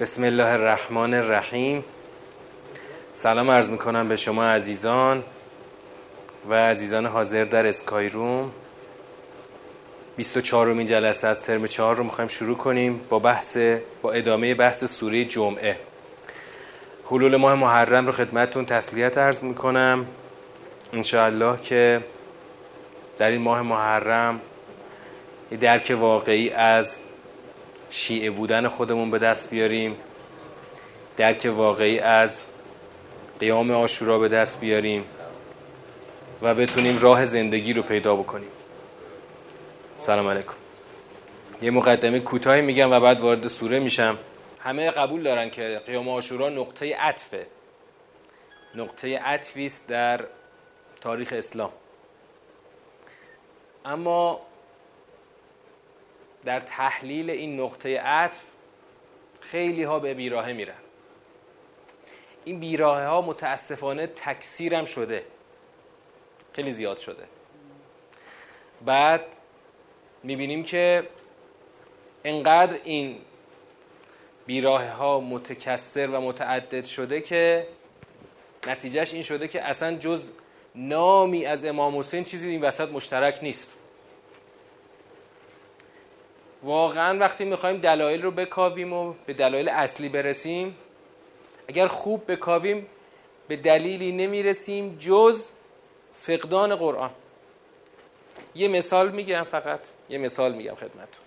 بسم الله الرحمن الرحیم سلام عرض می‌کنم به شما عزیزان و عزیزان حاضر در اسکای روم 24 مین جلسه از ترم 4 رو می‌خوایم شروع کنیم با بحث با ادامه بحث سوره جمعه. حلول ماه محرم رو خدمتتون تسلیت عرض می‌کنم. انشاءالله که در این ماه محرم درک واقعی از شیعه بودن خودمون به دست بیاریم. درک واقعی از قیام آشورا به دست بیاریم و بتونیم راه زندگی رو پیدا بکنیم. سلام علیکم. یه مقدمه کوتاهی میگم و بعد وارد سوره میشم. همه قبول دارن که قیام آشورا نقطه عطفه. نقطه عطفی است در تاریخ اسلام. اما در تحلیل این نقطه عطف خیلی ها به بیراهه میرن. این بیراهه ها متاسفانه تکثیرم شده. خیلی زیاد شده. بعد می‌بینیم که انقدر این بیراه ها متکثر و متعدد شده که نتیجهش این شده که اصلا جز نامی از امام حسین چیزی این وسط مشترک نیست. واقعا وقتی می‌خوایم دلایل رو بکاویم و به دلایل اصلی برسیم اگر خوب بکاویم به دلیلی نمی‌رسیم جز فقدان قرآن. یه مثال میگم فقط یه مثال میگم خدمتتون.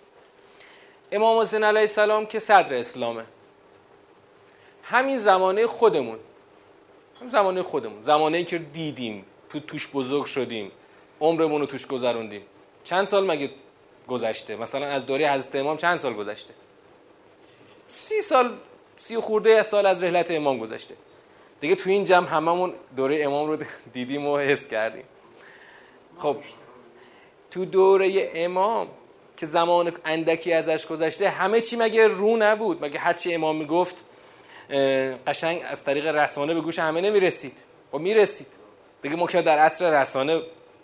امام حسین علیه السلام که صدر اسلامه. همین زمانه خودمون هم زمانه خودمون زمانه که دیدیم تو توش بزرگ شدیم عمرمون رو توش گذروندیم. چند سال مگه گذشته. مثلا از دوره حضرت امام چند سال گذشته؟ سی سال سی خورده سال از رحلت امام گذشته. دیگه تو این جمع هممون دوره امام رو دیدیم و حس کردیم. خب تو دوره امام که زمان اندکی ازش گذشته همه چی مگه رو نبود؟ مگه هرچی امام می‌گفت قشنگ از طریق رسانه به گوش همه نمی‌رسید. و خب می‌رسید. دیگه ما در عصر رسانه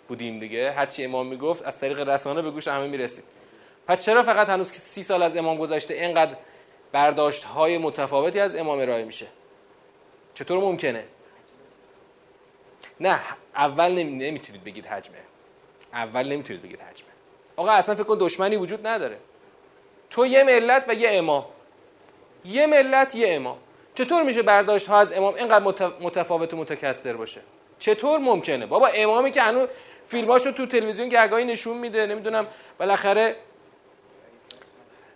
بودیم دیگه. هرچی امام می‌گفت از طریق رسانه به گوش همه می‌رسید پس چرا فقط هنوز که سی سال از امام گذشته اینقدر برداشت های متفاوتی از امام ارائه میشه؟ چطور ممکنه؟ نه اول نمی‌تونید بگید حجمه. اول نمی‌تونید بگید حجمه. آقا اصلا فکر کن دشمنی وجود نداره. تو یه ملت و یه امام. یه ملت یه امام. چطور میشه برداشت ها از امام اینقدر متفاوت و متکثر باشه؟ چطور ممکنه؟ بابا امامی که هنوز فیلماشو تو تلویزیون گهگاهی نشون میده نمی‌دونم بالاخره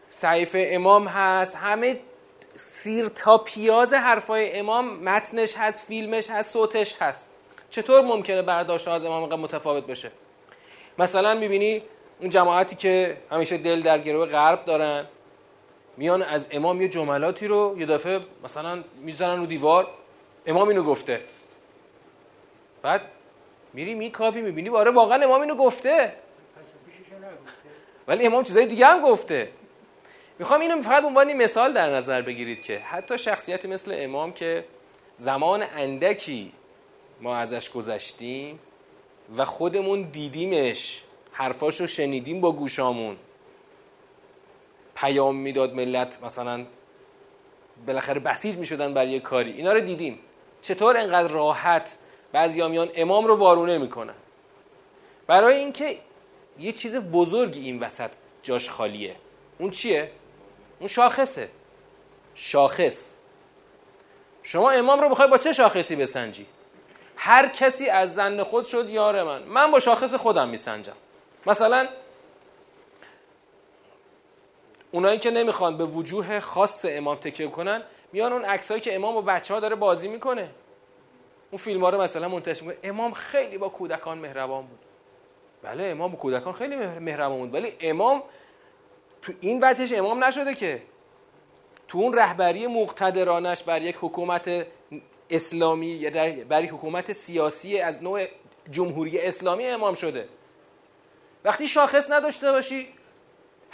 صحیفه امام هست. همه سیر تا پیاز حرفای امام متنش هست فیلمش هست صوتش هست. چطور ممکنه برداشت از امام متفاوت بشه؟ مثلا می‌بینی اون جماعتی که همیشه دل در گروه غرب دارن میان از امام یه جملاتی رو یه دفعه مثلا می‌زنن رو دیوار امام اینو گفته. بعد میری میکافی می‌بینی آره واقعا امام اینو گفته. ولی امام چیزای دیگه هم گفته. می‌خوام اینو فقط عنوان مثال در نظر بگیرید که حتی شخصیتی مثل امام که زمان اندکی ما ازش گذشتیم و خودمون دیدیمش حرفاشو شنیدیم با گوشامون. پیام می‌داد ملت مثلا بالاخره بسیج می‌شدن برای یه کاری. اینا رو دیدیم. چطور انقدر راحت بعضی میان امام رو وارونه می‌کنن. برای اینکه یه چیز بزرگی این وسط جاش خالیه. اون چیه؟ اون شاخصه. شاخص. شما امام رو می‌خوای با چه شاخصی بسنجی؟ هر کسی از زن خود شد یار من. من با شاخص خودم میسنجم. مثلا اونایی که نمی‌خوان به وجوه خاص امام تکیه کنن میان اون عکسایی که امام و بچه ها داره بازی می‌کنه. اون فیلم ها رو مثلا منتشر می‌کنه. امام خیلی با کودکان مهربان بود. بله امام با کودکان خیلی مهربان بود. ولی امام تو این وجهش امام نشده که تو اون رهبری مقتدرانش بر یک حکومت اسلامی یا بر یک حکومت سیاسی از نوع جمهوری اسلامی امام شده. وقتی شاخص نداشته باشی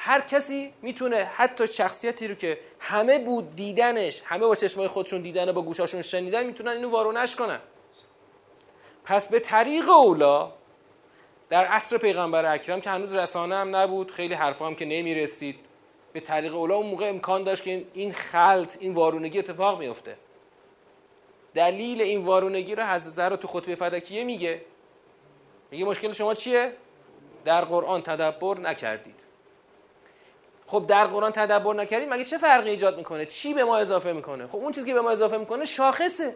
هر کسی می‌تونه حتی شخصیتی رو که همه بود دیدنش همه با چشمای خودشون دیدن و با گوشاشون شنیدن می‌تونن اینو وارونش کنن. پس به طریق اولا در عصر پیغمبر اکرم که هنوز رسانه هم نبود خیلی حرفا هم که نمی‌رسید به طریق اولا اون موقع امکان داشت که این خلط این وارونگی اتفاق میفته دلیل این وارونگی رو حضرت زهرا تو خطبه فدکیه میگه. میگه مشکل شما چیه؟ در قرآن تدبر نکردید. خب در قرآن تدبر نکردید مگه چه فرقی ایجاد می‌کنه؟ چی به ما اضافه می‌کنه؟ خب اون چیزی که به ما اضافه می‌کنه شاخصه.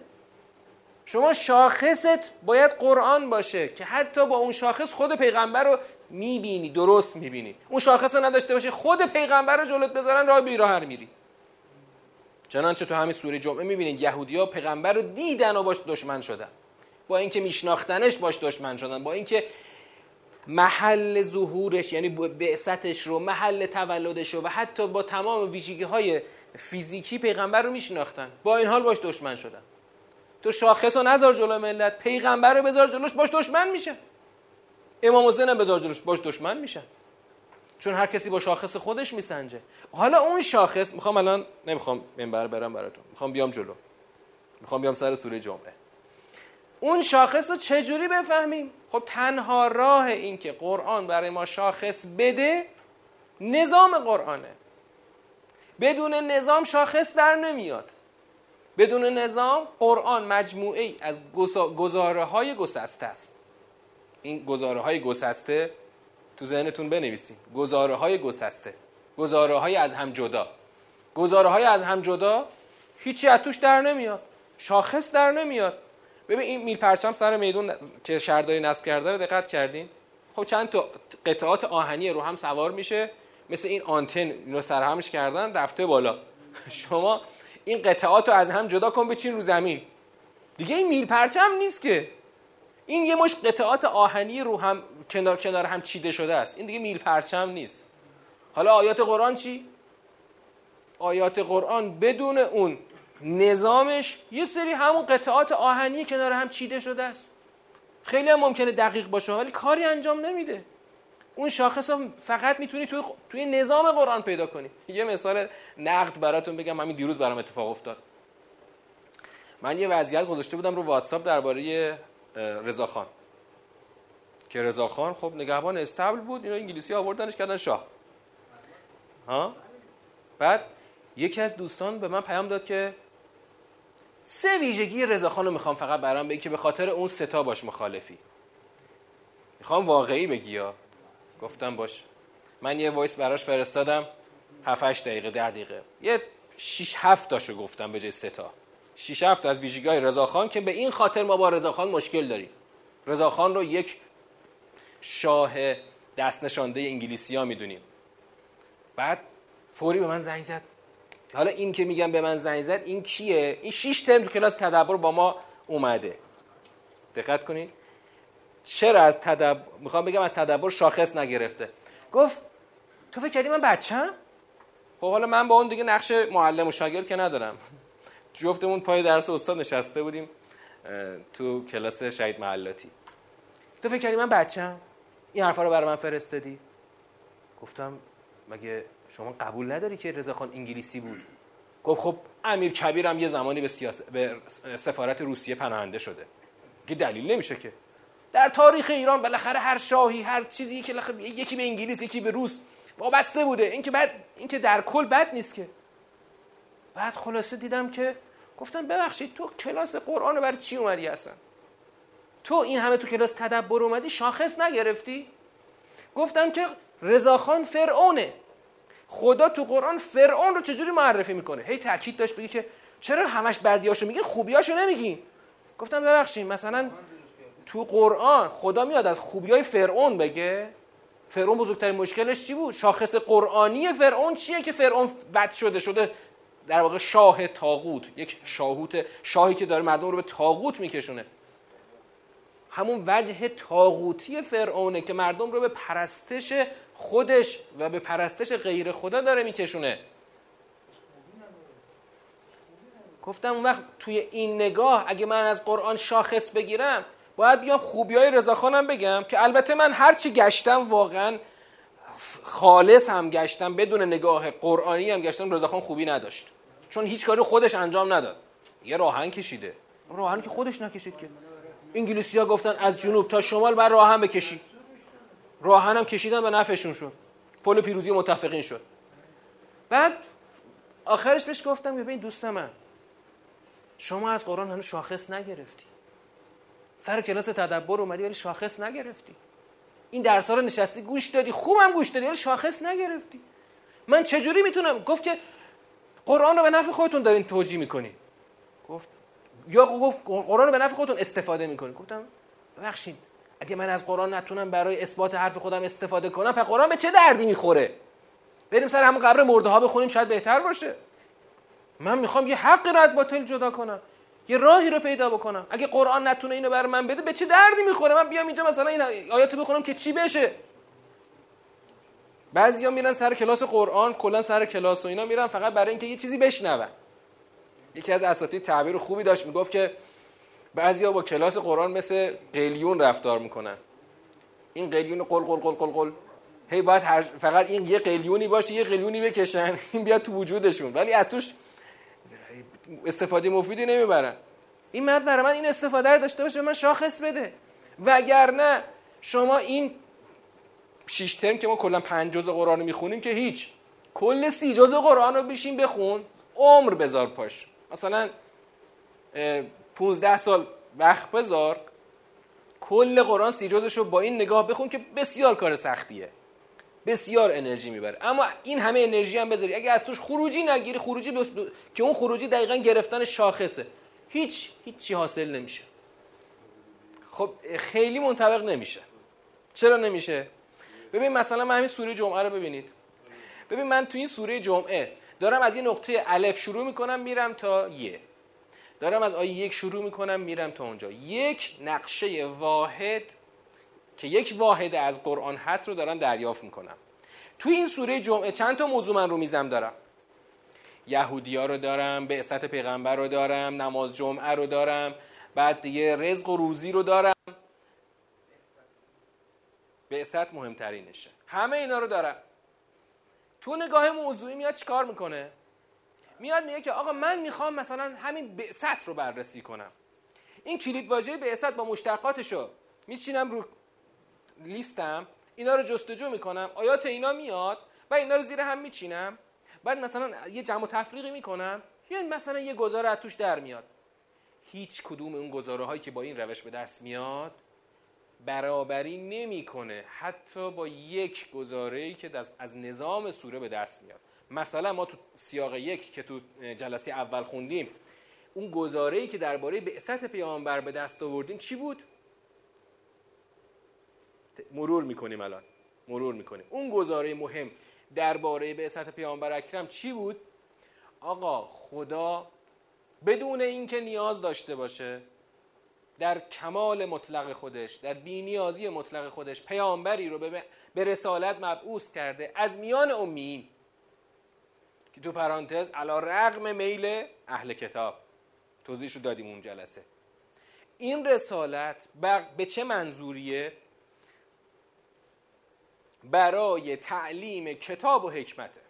شما شاخصت باید قرآن باشه که حتی با اون شاخص خود پیغمبر رو می‌بینی درست می‌بینی. اون شاخص رو نداشته باشه خود پیغمبر رو جلوت بذارن راه بیراهر میری. چنانچه تو همین سوره جمعه می‌بینید یهودیا پیغمبر رو دیدن و باش دشمن شدن. با اینکه میشناختنش باش دشمن شدن. با اینکه محل ظهورش یعنی بعثتش رو محل تولدش رو و حتی با تمام ویژگی های فیزیکی پیغمبر رو میشناختن. با این حال باش دشمن شدن. تو شاخص رو نذار جلو ملت پیغمبر رو بذار جلوش باش دشمن میشه. امام حسین بذار جلوش باش دشمن میشن چون هر کسی با شاخص خودش میسنجه. حالا اون شاخص می‌خوام الان نمی‌خوام منبر برم براتون می‌خوام بیام جلو. می‌خوام بیام سر سوره جمعه. اون شاخص رو چجوری بفهمیم؟ خب تنها راه این که قرآن برای ما شاخص بده نظام قرآنه. بدون نظام شاخص در نمیاد. بدون نظام قرآن مجموعه ای از گزاره های گسسته است. این گزاره های گسسته تو ذهنتون بنویسید گزاره های گسسته. گزاره های از هم جدا. گزاره های از هم جدا هیچی از توش در نمیاد. شاخص در نمیاد. ببین این میل پرچم سر میدون که شهرداری نصب کرده رو دقت کردین؟ خب چند تا قطعات آهنی رو هم سوار میشه. مثل این آنتن رو سرهمش کردن رفته بالا. شما این قطعات رو از هم جدا کن بچین رو زمین. دیگه این میل پرچم نیست که. این یه مش قطعات آهنی رو هم کنار کنار هم چیده شده است. این دیگه میل پرچم نیست. حالا آیات قرآن چی؟ آیات قرآن بدون اون نظامش یه سری همون قطعات آهنی کنار هم چیده شده است. خیلی هم ممکنه دقیق باشه ولی کاری انجام نمیده. اون شاخص فقط می‌تونی توی, توی نظام قرآن پیدا کنی. یه مثال نقد براتون بگم همین دیروز برام اتفاق افتاد. من یه وضعیت گذاشته بودم رو واتساپ درباره رضاخان که رضاخان خب نگهبان استبل بود اینا انگلیسی آوردنش کردن شاه. ها؟ بعد یکی از دوستان به من پیام داد که سه ویژگی رضاخان رو می‌خوام فقط برام بگی که به خاطر اون ستا باش مخالفی. می‌خوام واقعی بگی یا؟ گفتم باش. من یه وایس براش فرستادم. 7 8 دقیقه 10 دقیقه. یه 6 7 تاشو گفتم به جای سه تا. 6 7 از ویژگی های رضاخان که به این خاطر ما با رضاخان مشکل داریم. رضاخان رو یک شاه دست نشانده انگلیسی ها می‌دونیم. بعد فوری به من زنگ زد. حالا این که میگم به من زنگ زد این کیه؟ این 6 ترم تو کلاس تدبر با ما اومده. دقت کنید چرا از تدبر می‌خوام بگم از تدبر شاخص نگرفته. گفت تو فکر کردی من بچم خب حالا من با اون دیگه نقش معلم و شاگرد که ندارم. جفتمون پای درس استاد نشسته بودیم تو کلاس شهید محلاتی. تو فکر کردی من بچم این حرفا رو برای من فرستادی؟ گفتم مگه شما قبول نداری که رضاخان انگلیسی بود؟ گفت خب امیر کبیرم یه زمانی به, به سفارت روسیه پناهنده شده. که دلیل نمیشه که. در تاریخ ایران بالاخره هر شاهی هر چیزی که یکی به انگلیس یکی به روس وابسته بوده. این که بعد این که در کل بد نیست که. بعد خلاصه دیدم که گفتم ببخشید تو کلاس قرآن برای چی اومدی هستن تو این همه تو کلاس تدبر اومدی شاخص نگرفتی؟ گفتم که رضاخان فرعونه. خدا تو قرآن فرعون رو چجوری معرفی می‌کنه؟ هی تاکید داشت بگی که چرا همش بدیاشو میگین خوبیاشو نمیگین گفتم ببخشید مثلا تو قرآن خدا میاد از خوبی های فرعون بگه. فرعون بزرگترین مشکلش چی بود؟ شاخص قرآنی فرعون چیه که فرعون بد شده شده؟ در واقع شاه تاغوت یک شاهوت شاهی که داره مردم رو به تاغوت میکشونه. همون وجه تاغوتی فرعونه که مردم رو به پرستش خودش و به پرستش غیر خدا داره میکشونه. گفتم اون وقت توی این نگاه اگه من از قرآن شاخص بگیرم باید بیام خوبی های رضاخانم بگم که البته من هرچی گشتم واقعا خالص هم گشتم بدون نگاه قرآنی هم گشتم رضاخان خوبی نداشت. چون هیچ کاری خودش انجام نداد. یه راهن کشیده. راهن که خودش نکشید که. انگلیسی ها گفتن از جنوب تا شمال بر راهن بکشید راهن هم کشیدن به نفعشون شد. پل پیروزی متفقین شد. بعد آخرش بهش گفتم ببین دوست من شما از قرآن هنوز شاخص نگرفتی. سر کلاس تدبر اومدی ولی شاخص نگرفتی. این درس رو نشستی گوش دادی خوبم گوش دادی ولی شاخص نگرفتی. من چجوری می‌تونم؟ گفت که قرآن رو به نفع خودتون دارین توجیه می‌کنین. گفت یا گفت قرآن رو به نفع خودتون استفاده می‌کنین. گفتم ببخشید. اگه من از قرآن نتونم برای اثبات حرف خودم استفاده کنم پس قرآن به چه دردی می‌خوره؟ بریم سر همون قبر مرده ها بخونیم شاید بهتر باشه. من می‌خوام یه حقی رو از باطل جدا کنم یه راهی رو پیدا بکنم. اگه قرآن نتونه اینو بر من بده به چه دردی می‌خوره؟ من بیام اینجا مثلا این آیاتو بخونم که چی بشه. بعضیا میرن سر کلاس قرآن کلا سر کلاس و اینا میرن فقط برای اینکه یه چیزی بشنون. یکی از اساتید تعبیر خوبی داشت می‌گفت که بعضیا با کلاس قرآن مثل قلیون رفتار می‌کنن. این قلیون قل قل قل قل قل. هی باید فقط این یه قلیونی باشه یه قلیونی بکشن. این بیاد تو وجودشون. ولی از توش استفاده مفیدی نمی‌برن. این مرد برای من این استفاده رو داشته باشه من شاخص بده. وگرنه شما این شیش ترم که ما کلا پنج جزء قرآن رو می‌خونیم که هیچ. کل سی جزء قرآن رو بشین بخون عمر بذار پاش. مثلا 15 سال. وقت بذار. کل قرآن سی با این نگاه بخون که بسیار کار سختیه. بسیار انرژی می‌بره. اما این همه انرژی هم بذاری. اگه از توش خروجی نگیری خروجی بس... که اون خروجی دقیقا گرفتن شاخصه. هیچ هیچی حاصل نمیشه. خب خیلی منطبق نمیشه. چرا نمیشه؟ ببین مثلا من همین سوره جمعه رو ببینید. ببین من تو این سوره جمعه دارم از یه نقطه الف شروع می‌کنم میرم تا یه. دارم از آیه یک شروع می‌کنم میرم تا اونجا. یک نقشه واحد که یک واحد از قرآن هست رو دارم دریافت می‌کنم. توی این سوره جمعه چند تا موضوع من رو میزم دارم؟ یهودی ها رو دارم به بعثت پیغمبر رو دارم نماز جمعه رو دارم بعد دیگه رزق و روزی رو دارم. بعثت مهمترینشه. همه اینا رو دارم. تو نگاه موضوعی میاد چیکار می‌کنه؟ میاد میگه که آقا من می‌خوام مثلا همین بعثت رو بررسی کنم. این کلید واژه بعثت با مشتقاتشو میچینم رو لیستم اینا رو جستجو می‌کنم. آیات اینا میاد و اینا رو زیر هم میچینم. بعد مثلا یه جمع و تفریقی می‌کنم. یا مثلا یه گزاره از توش در میاد. هیچ کدوم اون گزاره هایی که با این روش به دست میاد برابری نمی‌کنه. حتی با یک گزاره ای که از نظام سوره به دست میاد. مثلا ما تو سیاق یک که تو جلسه اول خوندیم اون گزاره ای که درباره بعثت پیامبر به دست آوردیم چی بود؟ مرور می‌کنیم الان مرور می‌کنیم. اون گزاره مهم درباره بعثت پیامبر اکرم چی بود؟ آقا خدا بدون اینکه نیاز داشته باشه در کمال مطلق خودش در بینیازی مطلق خودش پیامبری رو به رسالت مبعوث کرده از میان امین که تو پرانتز علا رغم میل اهل کتاب توضیحش رو دادیم اون جلسه. این رسالت به چه منظوریه؟ برای تعلیم کتاب و حکمته.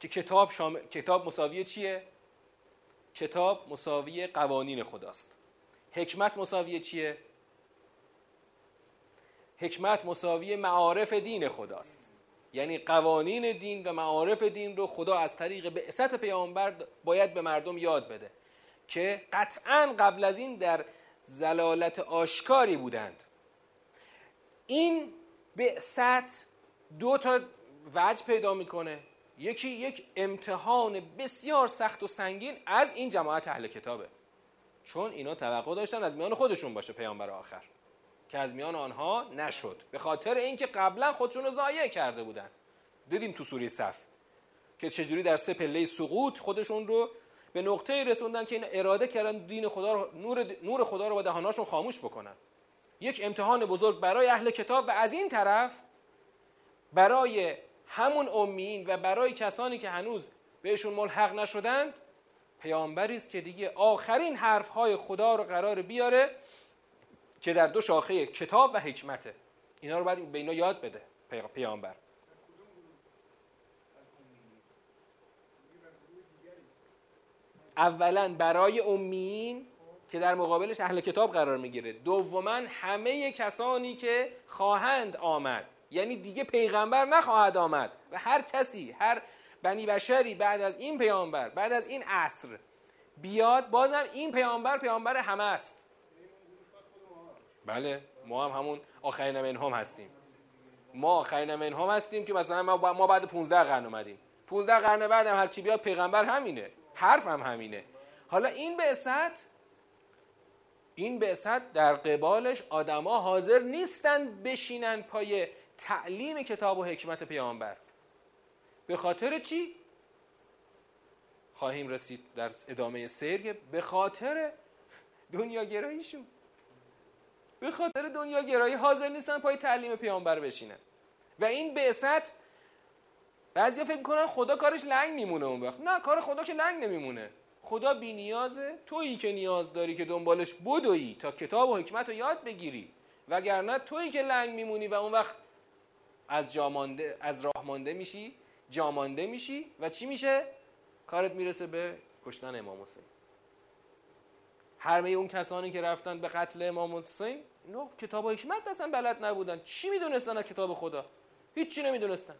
که کتاب, شام... کتاب مساوی چیه؟ کتاب مساوی قوانین خداست. حکمت مساوی چیه؟ حکمت مساوی معارف دین خداست. یعنی قوانین دین و معارف دین رو خدا از طریق بعثت پیامبر باید به مردم یاد بده که قطعا قبل از این در زلالت آشکاری بودند. این بعثت دو تا وجه پیدا می‌کنه. یکی یک امتحان بسیار سخت و سنگین از این جماعت اهل کتابه. چون اینا توقع داشتن از میان خودشون باشه پیامبر آخر. که از میان آنها نشد. به خاطر اینکه قبلا خودشون رو ضایع کرده بودن. دیدیم تو سوره صف که چجوری در سه پله سقوط خودشون رو به نقطه رسوندن که این اراده کردن دین خدا رو نور, نور خدا رو با دهاناشون خاموش بکنن. یک امتحان بزرگ برای اهل کتاب و از این طرف برای همون امین و برای کسانی که هنوز بهشون ملحق نشدند پیامبری است که دیگه آخرین حرفهای خدا رو قرار بیاره که در دو شاخه کتاب و حکمته اینا رو باید به اینا یاد بده پیامبر. اولا برای امین که در مقابلش اهل کتاب قرار می‌گیره. دوما همه کسانی که خواهند آمد. یعنی دیگه پیغمبر نخواهد آمد. و هر کسی هر بنی بشری بعد از این پیامبر بعد از این عصر بیاد بازم این پیامبر پیامبر همه است. بله ما هم همون آخرین منهم هستیم. ما آخرین منهم هستیم که مثلا ما بعد 15 قرن اومدیم. 15 قرن بعد هم هر چی بیاد پیغمبر همینه. حرف هم همینه. حالا این بعثت این بعثت در قبالش آدما حاضر نیستند بشینن پای تعلیم کتاب و حکمت پیامبر. به خاطر چی؟ خواهیم رسید در ادامه سیر به خاطر دنیا گراییشون به خاطر دنیا گرایی حاضر نیستن پای تعلیم پیامبر بشینن. و این بعثت بعضیا فکر کنن خدا کارش لنگ میمونه اون وقت. نه کار خدا که لنگ نمیمونه. خدا بی نیازه تویی که نیاز داری که دنبالش بدویی تا کتاب و حکمت رو یاد بگیری. وگرنه تویی که لنگ میمونی و اون وقت از جامانده از راه مانده میشی جامانده میشی و چی میشه؟ کارت می‌رسه به کشتن امام حسین. همه اون کسانی که رفتن به قتل امام حسین نه کتاب حکمت اصلا بلد نبودن. چی می‌دونستن از کتاب خدا؟ هیچی نمی‌دونستن.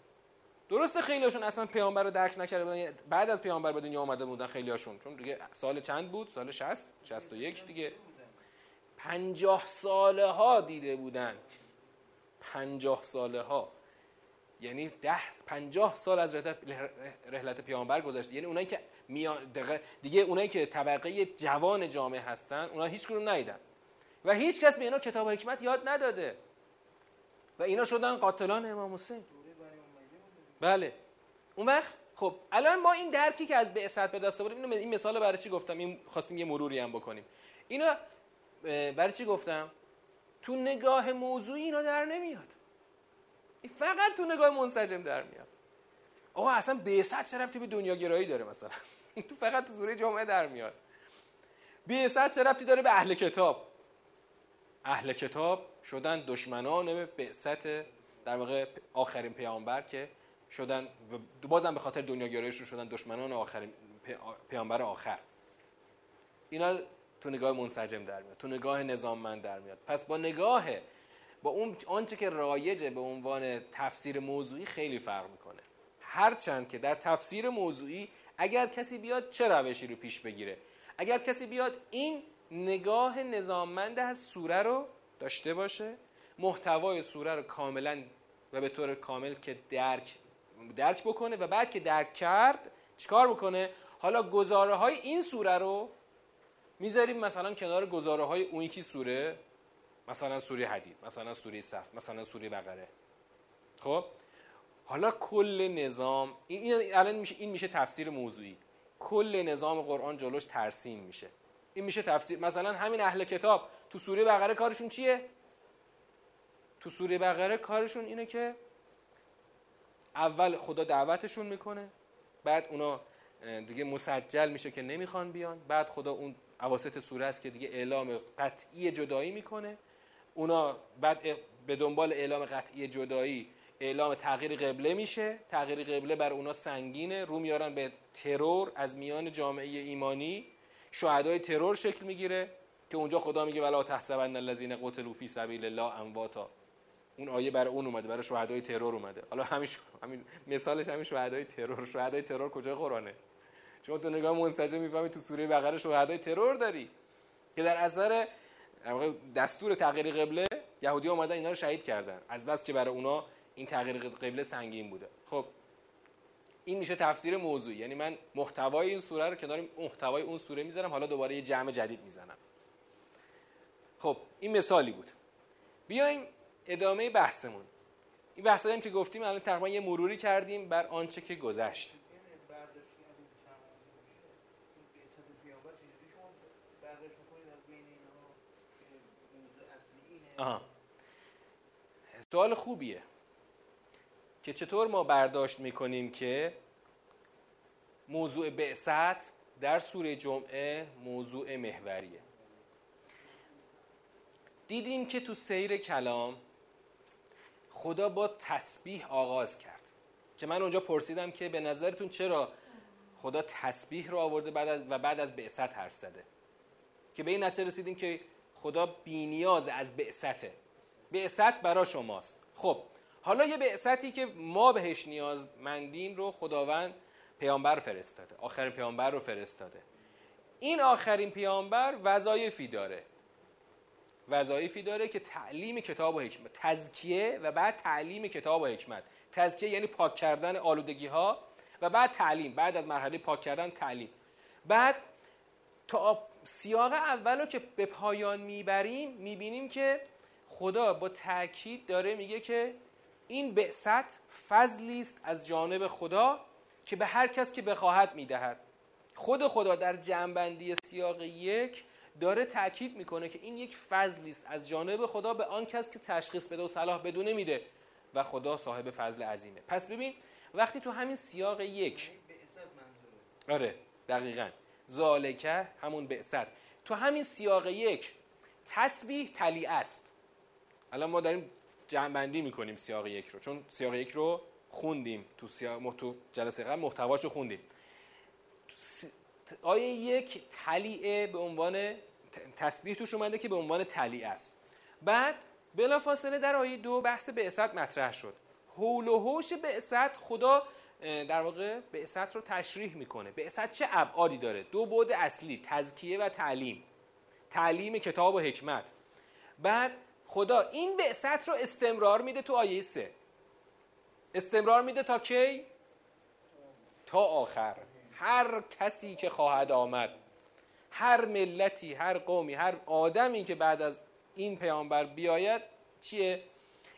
درسته خیلیاشون اصلا پیامبر رو درک نکرده بودن بعد از پیامبر به دنیا آمده بودن خیلیاشون چون دیگه سال چند بود؟ سال 60 61 دیگه. 50 ساله ها دیده بودن. 50 ساله ها یعنی ده 50 سال از رحلت پیامبر گذشته. یعنی اونایی که دیگه اونایی که طبقه جوان جامعه هستن اونا هیچ کدوم ندیدن. و هیچ کس به اینا کتاب حکمت یاد نداده. و اینا شدن قاتلان امام حسین. بله. اون وقت خب الان ما این درکی که از بعثت به دست آوردیم این مثال برای چی گفتم؟ این خواستیم یه مروری هم بکنیم. اینا برای چی گفتم؟ تو نگاه موضوعی اینا در نمیاد. فقط تو نگاه منسجم در میاد. آقا اصلا بعثت چه ربطی به دنیا گرایی داره مثلا؟ تو فقط تو سوره جامعه در میاد. بعثت چه ربطی داره به اهل کتاب؟ اهل کتاب شدن دشمنان بعثت در واقع آخرین پیامبر که شدن و بازم به خاطر دنیا گرایشون شدن دشمنان آخرین پیامبر آخر. اینا تو نگاه منسجم در میاد تو نگاه نظاممند در میاد. پس با نگاه با اون آنچه که رایجه به عنوان تفسیر موضوعی خیلی فرق می‌کنه. هرچند که در تفسیر موضوعی اگر کسی بیاد چه روشی رو پیش بگیره؟ اگر کسی بیاد این نگاه نظاممند از سوره رو داشته باشه محتوای سوره رو کاملا و به طور کامل که درک درک بکنه و بعد که درک کرد چیکار بکنه؟ حالا گزاره های این سوره رو می‌ذاریم مثلا کنار گزاره های اون یکی سوره مثلا سوره حدید مثلا سوره صف مثلا سوره بقره. خب؟ حالا کل نظام این الان میشه این میشه تفسیر موضوعی. کل نظام قرآن جلوش ترسیم میشه. این میشه تفسیر مثلا همین اهل کتاب تو سوره بقره کارشون چیه؟ تو سوره بقره کارشون اینه که اول خدا دعوتشون می‌کنه بعد اونا دیگه مسجل میشه که نمی‌خوان بیان بعد خدا اون اواسط سوره است که دیگه اعلام قطعی جدایی می‌کنه. اونا بعد به دنبال اعلام قطعی جدایی اعلام تغییر قبله میشه. تغییر قبله بر اونا سنگینه. رو میارن به ترور از میان جامعه ایمانی. شهدای ترور شکل می‌گیره که اونجا خدا میگه ولا تحسبن الذين قتلوا فی سبیل الله امواتا. اون آیه برای اون اومده برای شهدای ترور اومده. حالا همین همین مثالش همین شهدای ترور. شهدای ترور کجا قرآنه؟ شما تو نگاه منسجم می‌فهمی تو سوره بقره شهدای ترور داری. که در اثر دستور تغییر قبله یهودی اومدن اینا رو شهید کردن. از بس که برای اونا این تغییر قبله سنگین بوده. خب این میشه تفسیر موضوعی. یعنی من محتوای این سوره رو کنار محتوای اون سوره می‌ذارم حالا دوباره یه جمع جدید می‌زنم. خب این مثالی بود. بیایم ادامه بحثمون. این بحثایی که گفتیم الان تقریبا یه مروری کردیم بر آنچه که گذشت. آها. سوال خوبیه. که چطور ما برداشت می‌کنیم که موضوع بعثت در سوره جمعه موضوع محوریه. دیدیم که تو سیر کلام خدا با تسبیح آغاز کرد. که من اونجا پرسیدم که به نظرتون چرا خدا تسبیح رو آورده بعد و بعد از بعثت حرف زده؟ که به این نتیجه رسیدیم که خدا بینیاز از بعثته. بعثت برا شماست. خب حالا یه بعثتی که ما بهش نیازمندیم رو خداوند پیامبر فرستاده آخرین پیامبر رو فرستاده. این آخرین پیامبر وظایفی داره. وظایفی داره که تعلیم کتاب و حکمت تزکیه و بعد تعلیم کتاب و حکمت. تزکیه یعنی پاک کردن آلودگی ها و بعد تعلیم بعد از مرحله پاک کردن تعلیم. بعد تا سیاق اول رو که به پایان می‌بریم می‌بینیم که خدا با تاکید داره میگه که این بعثت فضلی است از جانب خدا که به هر کس که بخواهد می‌دهد. خود خدا در جنبندی سیاق یک داره تاکید می‌کنه که این یک فضلی است از جانب خدا به آن کس که تشخیص بده و صلاح بدونه میده و خدا صاحب فضل عظیمه. پس ببین وقتی تو همین سیاق یک آره دقیقا. زالکه همون بعثت. تو همین سیاق یک تسبیح تلی است. الان ما داریم جمع می‌کنیم سیاق یک رو. چون سیاق یک رو خوندیم تو سیاق تو جلسه قبل محتواش رو خوندیم. آیه یک تلیعه به عنوان تسبیح توش اومده که به عنوان تلیعه است. بعد بلافاصله در آیه دو بحث بعثت مطرح شد. حول و حوش بعثت خدا در واقع بعثت رو تشریح می‌کنه. بعثت چه ابعادی داره؟ دو بعد اصلی تزکیه و تعلیم. تعلیم کتاب و حکمت. بعد خدا این بعثت رو استمرار میده تو آیه سه. استمرار میده تا کی؟ تا آخر. هر کسی که خواهد آمد هر ملتی هر قومی هر آدمی که بعد از این پیامبر بیاید چیه؟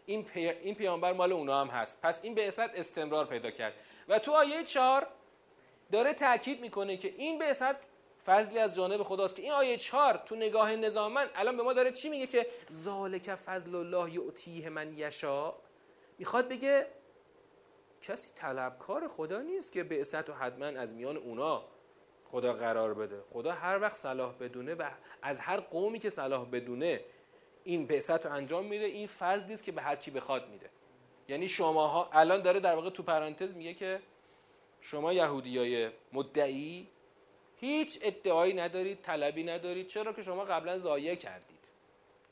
این, پی... این پیامبر مال اونا هم هست. پس این بعثت استمرار پیدا کرد. و تو آیه چهار داره تاکید می‌کنه که این بعثت فضلی از جانب خداست که این آیه چهار تو نگاه نظامن الان به ما داره چی میگه که ذالک فضل الله یعطیه من یشا می‌خواد بگه کسی طلبکار خدا نیست که بعثت و حتما از میان اونا خدا قرار بده. خدا هر وقت صلاح بدونه و از هر قومی که صلاح بدونه این بعثت رو انجام میده این فضلی است که به هر کی بخواد میده. یعنی شماها الان داره در واقع تو پرانتز میگه که شما یهودیای مدعی هیچ ادعایی ندارید طلبی ندارید. چرا که شما قبلا ضایع کردید.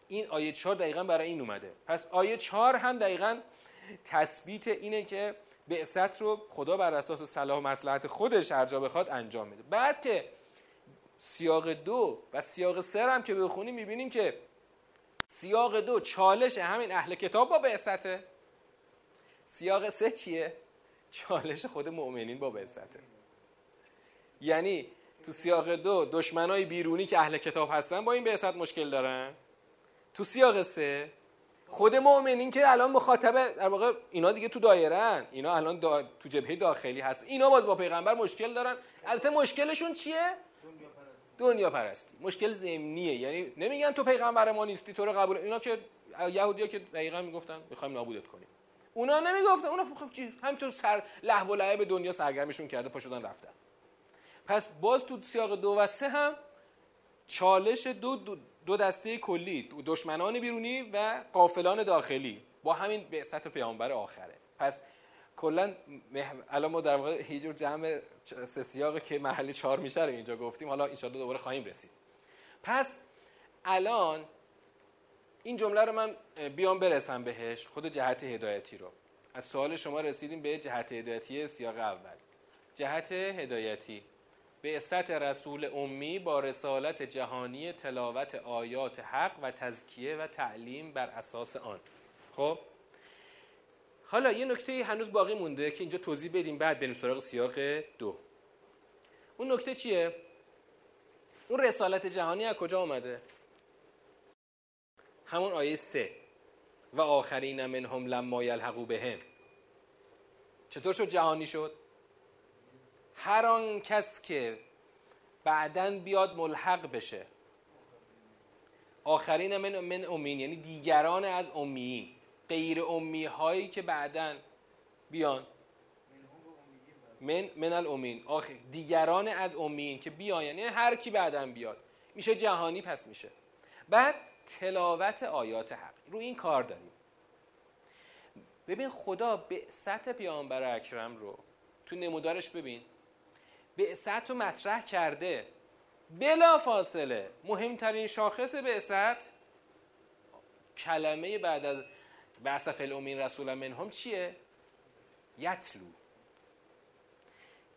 این آیه 4 دقیقا برای این اومده. پس آیه 4 هم دقیقا تثبیت اینه که بعثت رو خدا بر اساس صلاح و مصلحت خودش هر جا بخواد انجام میده. بعد که سیاق دو و سیاق سر هم که بخونیم می‌بینیم که سیاق دو چالش همین اهل کتاب با بعثته. سیاق سه چیه؟ چالش خود مؤمنین با بعثته. یعنی تو سیاق دو دشمنای بیرونی که اهل کتاب هستن با این بعثت مشکل دارن؟ تو سیاق سه خود مؤمنین که الان مخاطبه در واقع اینا دیگه تو دایرن. اینا الان تو جبهه داخلی هست. اینا باز با پیغمبر مشکل دارن. البته مشکلشون چیه؟ دنیا پرستی. مشکل ضمنیه. یعنی نمیگن تو پیغمبر ما نیستی تو رو قبول اینا که یهودیا که دقیقا می‌گفتن می‌خوایم نابودت کنیم. اونا نمی‌گفتن. اونا خب چی؟ همینطور سر لهو و لعب دنیا سرگرمشون کرده پا شدن رفتن. پس باز تو سیاق دو و سه هم چالش دو, دو, دو دسته کلی دشمنان بیرونی و قافلان داخلی با همین بعثت پیامبر آخره. پس کلا الان ما در واقع هیچ جمع سه سیاقی که مرحله چهار میشه رو اینجا گفتیم. حالا ان دوباره خواهیم رسید. پس الان این جمله رو من بیام برسم بهش خود جهت هدایتی رو. از سوال شما رسیدیم به جهت هدایتی سیاق اول. جهت هدایتی. به استت رسول امی با رسالت جهانی تلاوت آیات حق و تزکیه و تعلیم بر اساس آن. خب؟ حالا یه نکته هنوز باقی مونده که اینجا توضیح بدیم بعد بریم سراغ سیاق دو. اون نکته چیه؟ اون رسالت جهانی از کجا آمده همون آیه سه. و آخرین منهم لما یلحقوا بهم. چطور شد جهانی شد؟ هر آن کس که بعدا بیاد ملحق بشه. آخرین من, من امین یعنی دیگران از امیین غیر امی هایی که بعدا بیان. من من الامین. آخر دیگران از امیین که بیان یعنی هر کی بعدا بیاد. میشه جهانی پس میشه. بعد تلاوت آیات حق. رو این کار داریم. ببین خدا به سطح پیامبر اکرم رو تو نمودارش ببین. بعثت رو مطرح کرده. بلا فاصله. مهمترین شاخص بعثت کلمه بعد از بعث فل امین رسول منهم چیه؟ یتلو.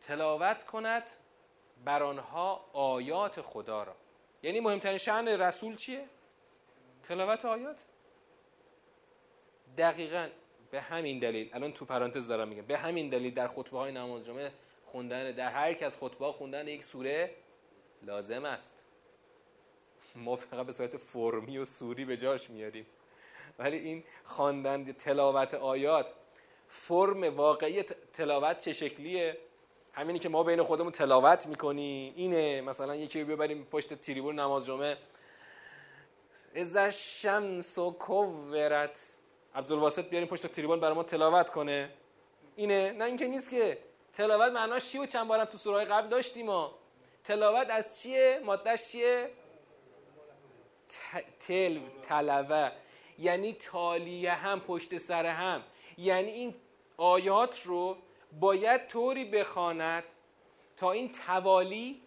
تلاوت کند بر آنها آیات خدا را. یعنی مهمترین شأن رسول چیه؟ تلاوت آیات. دقیقا به همین دلیل الان تو پرانتز دارم میگم به همین دلیل در خطبه های نماز جمعه خوندن در هر یک از خطبه خوندن یک سوره لازم است. ما فقط به صورت فرمی و سوری به جاش میاریم. ولی این خواندن تلاوت آیات فرم واقعی تلاوت چه شکلیه؟ همینی که ما بین خودمون تلاوت می‌کنیم. اینه مثلا یکی رو ببریم پشت تریبون نماز جمعه. از شمس و کورت عبدالواسط بیاریم پشت تریبون برای ما تلاوت کنه. اینه نه اینکه نیست که تلاوت معناش چی و چند بارم تو سورهای قبل داشتیم ما تلاوت از چیه؟ مادهش چیه؟ تل تلوه. یعنی تالیه هم پشت سر هم. یعنی این آیات رو باید طوری بخواند تا این توالی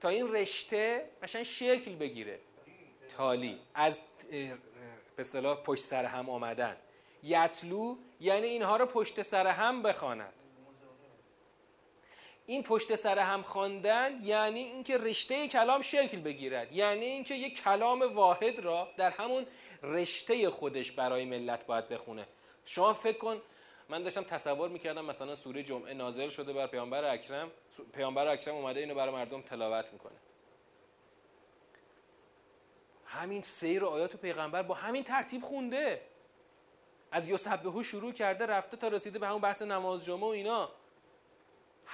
تا این رشته قشنگ شکل بگیره. تالی. از به اصطلاح پشت سر هم آمدن. یتلو یعنی اینها رو پشت سر هم بخواند. این پشت سر هم خواندن یعنی اینکه رشته کلام شکل بگیرد یعنی اینکه یک کلام واحد را در همون رشته خودش برای ملت باید بخونه. شما فکر کن من داشتم تصور می‌کردم مثلا سوره جمعه نازل شده بر پیامبر اکرم پیامبر اکرم اومده اینو برای مردم تلاوت می‌کنه. همین سیر و آیات پیغمبر با همین ترتیب خونده. از یوسبهو شروع کرده رفته تا رسیده به همون بحث نماز جمعه و اینا.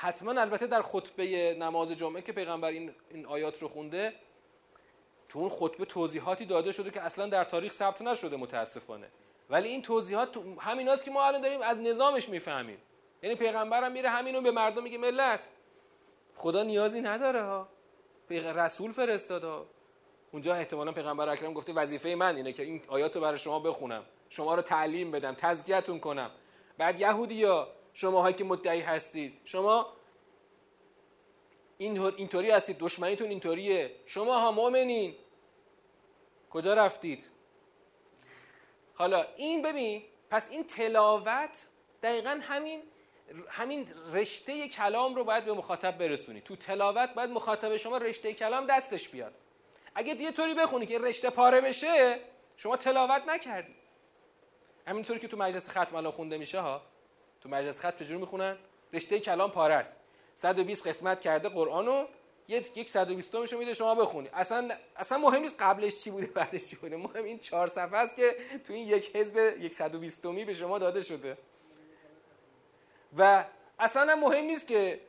حتما البته در خطبه نماز جمعه که پیغمبر این, این آیات رو خونده تو اون خطبه توضیحاتی داده شده که اصلا در تاریخ ثبت نشده متاسفانه. ولی این توضیحات تو همیناست که ما الان داریم از نظامش می‌فهمیم. یعنی پیغمبرم میره همینو به مردم میگه ملت خدا نیازی نداره ها. رسول فرستاده اونجا احتمالا پیغمبر اکرم گفته وظیفه من اینه که این آیات رو برای شما بخونم. شما رو تعلیم بدم تزکیهتون کنم. بعد یهودی ها شماهایی که مدعی هستید. شما این اینطوری هستید دشمنیتون اینطوریه. شما ها مؤمنین. کجا رفتید؟ حالا این ببین پس این تلاوت دقیقا همین همین رشته کلام رو باید به مخاطب برسونی. تو تلاوت باید مخاطب شما رشته کلام دستش بیاد. اگه یه طوری بخونی که رشته پاره بشه شما تلاوت نکردی. همینطوری که تو مجلس ختم الان خونده میشه ها. تو مجلس ختم چجوری می‌خونن. رشته کلام پاره است. 120 قسمت کرده قرآنو یک یک 120 میشه میده شما بخونی. اصلا اصلا مهم نیست قبلش چی بوده بعدش چی بوده. مهم این چهار صفحه است که تو این یک حزب یک 120 می به شما داده شده. و اصلا مهم نیست که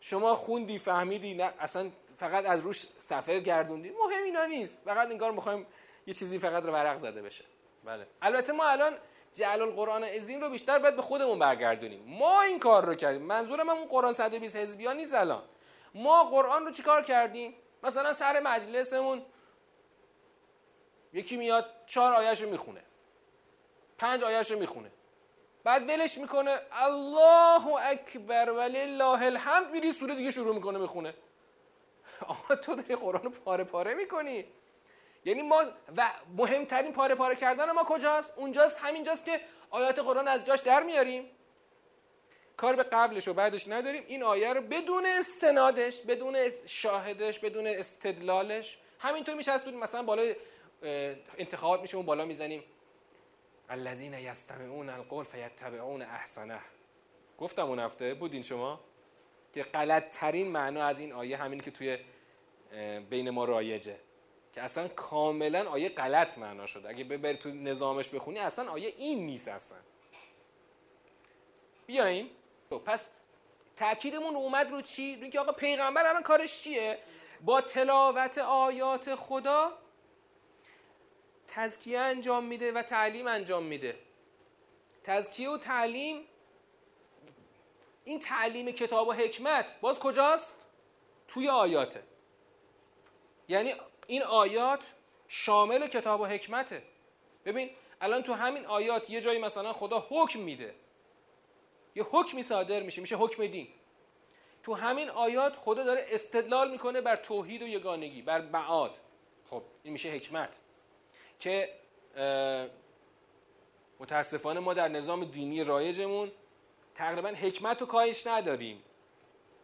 شما خوندی فهمیدی نه اصلا فقط از روش صفحه گردوندی. مهم اینا نیست. فقط انگار می‌خوایم یه چیزی فقط رو ورق زده بشه. بله. البته ما الان جعل القرآن ازین رو بیشتر باید به خودمون برگردونیم. ما این کار رو کردیم. منظور من اون قرآن 120 حزبی ها نیست الان. ما قرآن رو چیکار کردیم؟ مثلا سر مجلسمون یکی میاد چهار آیش رو می‌خونه. پنج آیش رو می‌خونه. بعد ولش می‌کنه الله اکبر ولی الله الحمد میری سوره دیگه شروع می‌کنه می‌خونه. آقا تو داری قرآن رو پاره پاره می‌کنی؟ یعنی ما و مهمترین پاره پاره کردن ما کجاست؟ اونجاست همینجاست که آیات قرآن از جاش در میاریم. کار به قبلش و بعدش نداریم. این آیه رو بدون استنادش بدون شاهدش بدون استدلالش همینطور از مثلا بالا انتخابات میشه اون بالا می‌زنیم. الذین یستمعون القول فیتبعون احسنه. گفتم اون هفته بودین شما؟ که غلط ترین معنا از این آیه همین که توی بین ما رایجه. که اصلا کاملا آیه غلط معنا شده اگه ببری تو نظامش بخونی اصلا آیه این نیست اصلا بیایم خب، پس تاکیدمون اومد رو چی؟ رو اینکه آقا پیغمبر الان کارش چیه؟ با تلاوت آیات خدا تزکیه انجام میده و تعلیم انجام میده تزکیه و تعلیم این تعلیم کتاب و حکمت باز کجاست؟ توی آیاته یعنی این آیات شامل کتاب و حکمته. ببین الان تو همین آیات یه جایی مثلا خدا حکم میده. یه حکمی صادر میشه میشه حکم دین. تو همین آیات خدا داره استدلال می‌کنه بر توحید و یگانگی بر معاد. خب این میشه حکمت. که متاسفانه ما در نظام دینی رایجمون تقریبا حکمت و کاهش نداریم.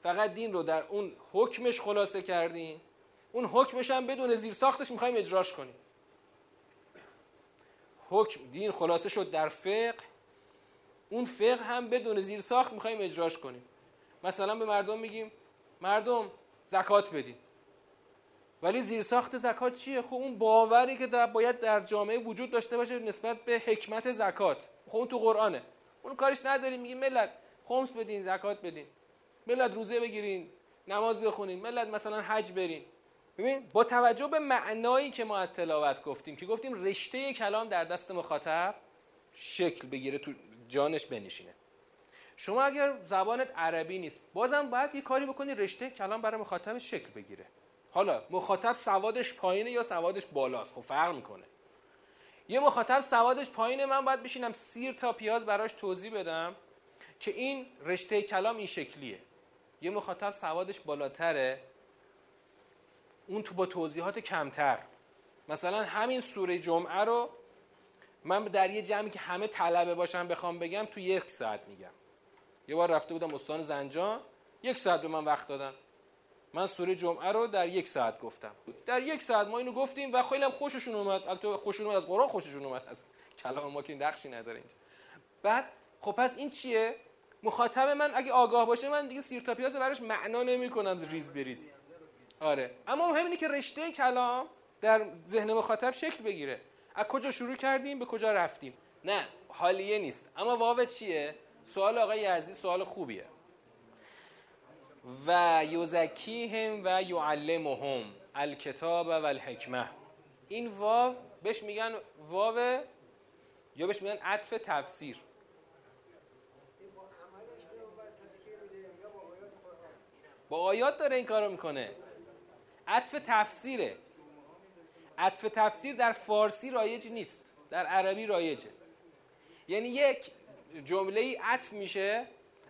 فقط دین رو در اون حکمش خلاصه کردیم. اون حکمش هم بدون زیر ساختش می‌خوایم اجراش کنیم. حکم دین خلاصه شد در فقه. اون فقه هم بدون زیر ساخت می‌خوایم اجراش کنیم. مثلا به مردم میگیم مردم زکات بدین. ولی زیر ساخت زکات چیه؟ خب اون باوری که باید در جامعه وجود داشته باشه نسبت به حکمت زکات. خب اون تو قرآنه. اون کارش نداریم میگیم ملت خمس بدین زکات بدین. ملت روزه بگیرین نماز بخونین ملت مثلا حج برین. ببین با توجه به معنایی که ما از تلاوت گفتیم که گفتیم رشته کلام در دست مخاطب شکل بگیره تو جانش بنشینه. شما اگر زبانت عربی نیست بازم باید یه کاری بکنی رشته کلام برای مخاطب شکل بگیره. حالا مخاطب سوادش پایینه یا سوادش بالاست؟ خب فرق می‌کنه. یه مخاطب سوادش پایینه من باید بشینم سیر تا پیاز براش توضیح بدم که این رشته کلام این شکلیه. یه مخاطب سوادش بالاتره اون تو با توضیحات کمتر. مثلا همین سوره جمعه رو من در یه جمعی که همه طلبه باشم بخوام بگم تو یک ساعت میگم. یه بار رفته بودم استان زنجان یک ساعت به من وقت دادن. من سوره جمعه رو در یک ساعت گفتم. در یک ساعت ما اینو گفتیم و خیلی هم خوششون اومد. البته خوششون اومد از قرآن خوششون اومد از کلام ما که نقشی نداره اینجا. بعد خب پس این چیه؟ مخاطب من اگه آگاه باشه من دیگه سیر تا پیاز براش معنا نمی‌کنم ریز بریز آره. اما مهم اینه که رشته کلام در ذهن مخاطب شکل بگیره. از کجا شروع کردیم؟ به کجا رفتیم؟ نه حالیه نیست. اما واو چیه؟ سوال آقای یزدی سوال خوبیه. و یزکیهم و یعلمهم الکتاب و الحکمه. این واو بهش میگن واو یا بهش میگن عطف تفسیر. با آیات داره این کارو می‌کنه. عطف تفسیره. عطف تفسیر در فارسی رایج نیست در عربی رایجه. یعنی یک جمله عطف میشه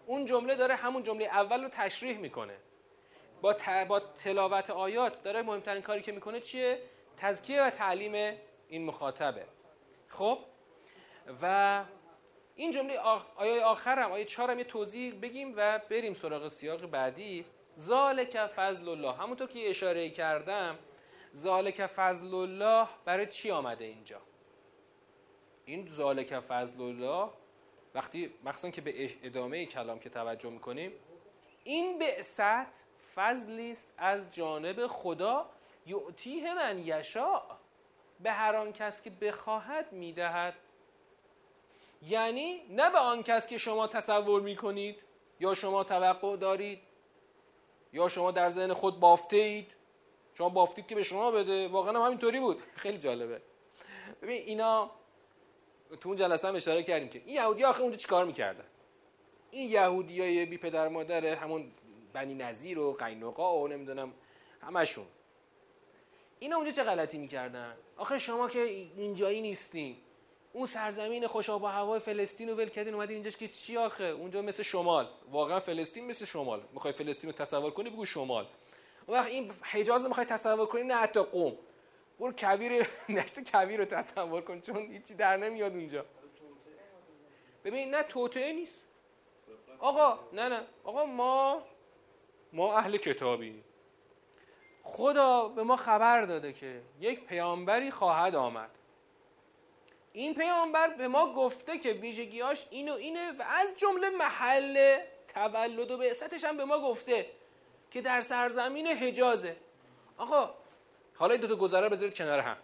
اون جمله داره همون جمله اول رو تشریح می‌کنه. با, با تلاوت آیات داره مهمترین کاری که می‌کنه چیه؟ تزکیه و تعلیم این مخاطبه. خب؟ و این جمله آخ... آیه آخرم آیه چهارم یه توضیح بگیم و بریم سراغ سیاق بعدی. ذالک فضل الله همونطور که اشاره کردم ذالک فضل الله برای چی آمده اینجا؟ این ذالک فضل الله وقتی مخصوصا که به ادامه کلام که توجه می‌کنیم این بعثت فضلی است از جانب خدا یعطیه من یشا به هر آن کس که بخواهد می‌دهد. یعنی نه به آن کس که شما تصور می‌کنید یا شما توقع دارید یا شما در ذهن خود بافته اید شما بافتید که به شما بده. واقعا هم همینطوری بود. خیلی جالبه. ببین اینا تو اون جلسه هم اشاره کردیم که این یهودی آخه اونجا چیکار می‌کردن؟ این یهودی های بی پدر مادر همون بنی نظیر و قینقا و نمی‌دونم همشون. اینا اونجا چه غلطی می‌کردن؟ آخه شما که اینجایی نیستین. اون سرزمین خوش آب و هوای فلسطین رو ول کردین اومدین اینجاش که چی آخه؟ اونجا مثل شمال. واقعا فلسطین مثل شمال. می‌خوای فلسطین رو تصور کنی بگو شمال. اون وقت این حجاز رو می‌خوای تصور کنی نه حتی قوم برو کویر نشت کویر رو تصور کن چون هیچی در نمیاد اونجا. ببین نه توطعه نیست. آقا نه نه. آقا ما ما اهل کتابی. خدا به ما خبر داده که یک پیامبری خواهد آمد. این پیامبر به ما گفته که ویژگیاش این و اینه و از جمله محل تولد و بعثتش هم به ما گفته که در سرزمین حجازه. آقا حالا این دو تا گذره بذارید کنار هم.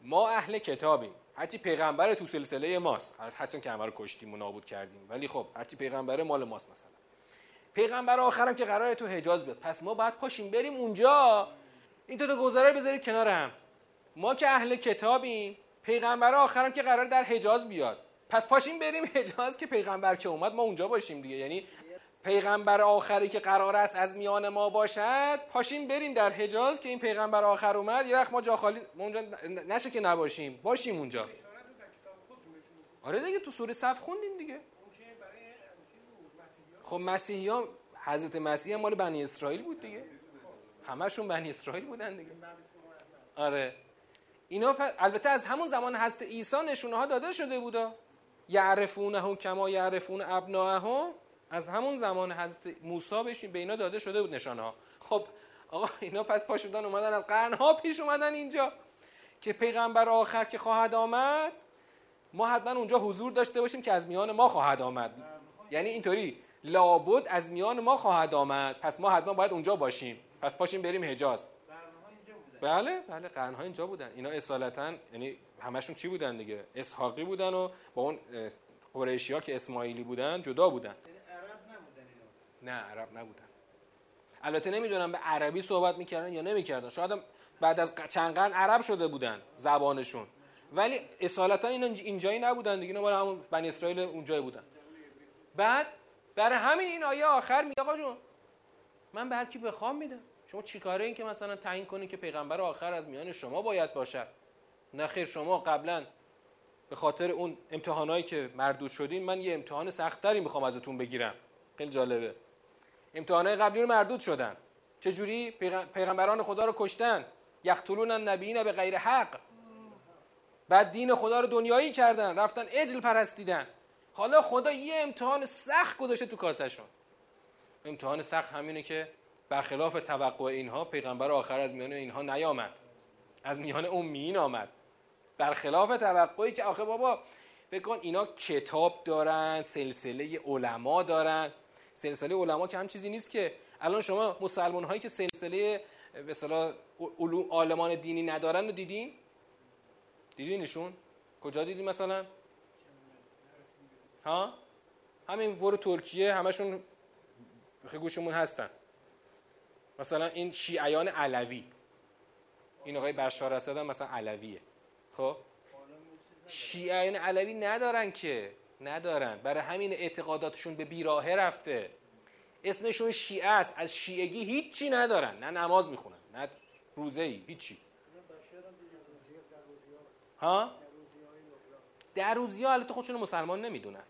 ما اهل کتابیم. هرچی پیغمبر تو سلسله ماست. هرچند که همه رو کشتیم و نابود کردیم. ولی خب هرچی پیغمبر مال ماست مثلا. پیغمبر آخرم که قراره تو حجاز بیاد پس ما باید پاشیم بریم اونجا. این دو تا گذره بذارید کنار هم. ما که اهل کتابیم پیغمبر آخرم که قرار در حجاز بیاد. پس پاشیم بریم حجاز که پیغمبر که اومد ما اونجا باشیم دیگه. یعنی پیغمبر آخری که قرار است از میان ما باشد پاشیم بریم در حجاز که این پیغمبر آخر اومد. یه وقت ما جا خالی ما اونجا نشه که نباشیم باشیم اونجا. آره دیگه تو سوره صف خوندیم دیگه. خب مسیحی ها حضرت مسیح مال بنی اسرائیل بود دیگه. همشون بنی اسرائیل بودن دیگه. آره. اینا البته از همون زمان حضرت عیسی نشونه ها داده شده بودا. یعرفونه کما یعرفون ابناهم از همون زمان حضرت موسی بهش به اینا داده شده بود نشانه ها. خب آقا اینا پس پا شدن اومدن از قرنها پیش اومدن اینجا. که پیغمبر آخر که خواهد آمد ما حتما اونجا حضور داشته باشیم که از میان ما خواهد آمد. یعنی اینطوری لابد از میان ما خواهد آمد. پس ما حتما باید اونجا باشیم. پس پاشیم بریم حجاز. بله بله قرنها اینجا بودن. اینا اصالتا یعنی همشون چی بودن دیگه؟ اسحاقی بودن و با اون قریشی ها که اسماعیلی بودن جدا بودن. یعنی عرب نبودن اینا؟ نه عرب نبودن. البته نمی‌دونم به عربی صحبت می‌کردن یا نمی‌کردن. شاید بعد از چند قرن عرب شده بودن زبانشون. ولی اصالتا اینا اینجایی نبودن دیگه. اینا همون بنی اسرائیل اونجایی بودن. بعد برای همین این آیه آخر میگه آقا جون من به هر کی بخوام میدم. شما چیکاره این که مثلا تعیین کنین که پیغمبر آخر از میان شما باید باشد نه خیر شما قبلا به خاطر اون امتحانایی که مردود شدین من یه امتحان سختتری می‌خوام ازتون بگیرم. خیلی جالبه. امتحانای قبلی رو مردود شدن. چجوری؟ پیغمبران خدا رو کشتن. یقتلون النبیین به غیر حق. بعد دین خدا رو دنیایی کردن. رفتن اجل پرستیدن. حالا خدا یه امتحان سخت گذاشته تو کاسهشون. امتحان سخت همینه که برخلاف توقع اینها پیغمبر آخر از میان اینها نیامد. از میان امیین آمد. برخلاف توقعی که آخه بابا بکن اینا کتاب دارن سلسله علما دارن. سلسله علما که هم چیزی نیست که الان شما مسلمان هایی که سلسله به اصطلاح عالمان دینی ندارن رو دیدین؟ دیدینشون کجا دیدین مثلا؟ ها؟ همین برو ترکیه همشون گوشمون هستن. مثلا این شیعیان علوی. این آقای بشار اسد هم مثلا علویه. خب؟ شیعیان علوی ندارن که. ندارن. برای همین اعتقاداتشون به بیراهه رفته. اسمشون شیعه است. از شیعگی هیچی ندارن. نه نماز می‌خونن نه روزه ای هیچی. ها؟ در روزی ها حالت خودشون مسلمان نمی‌دونن.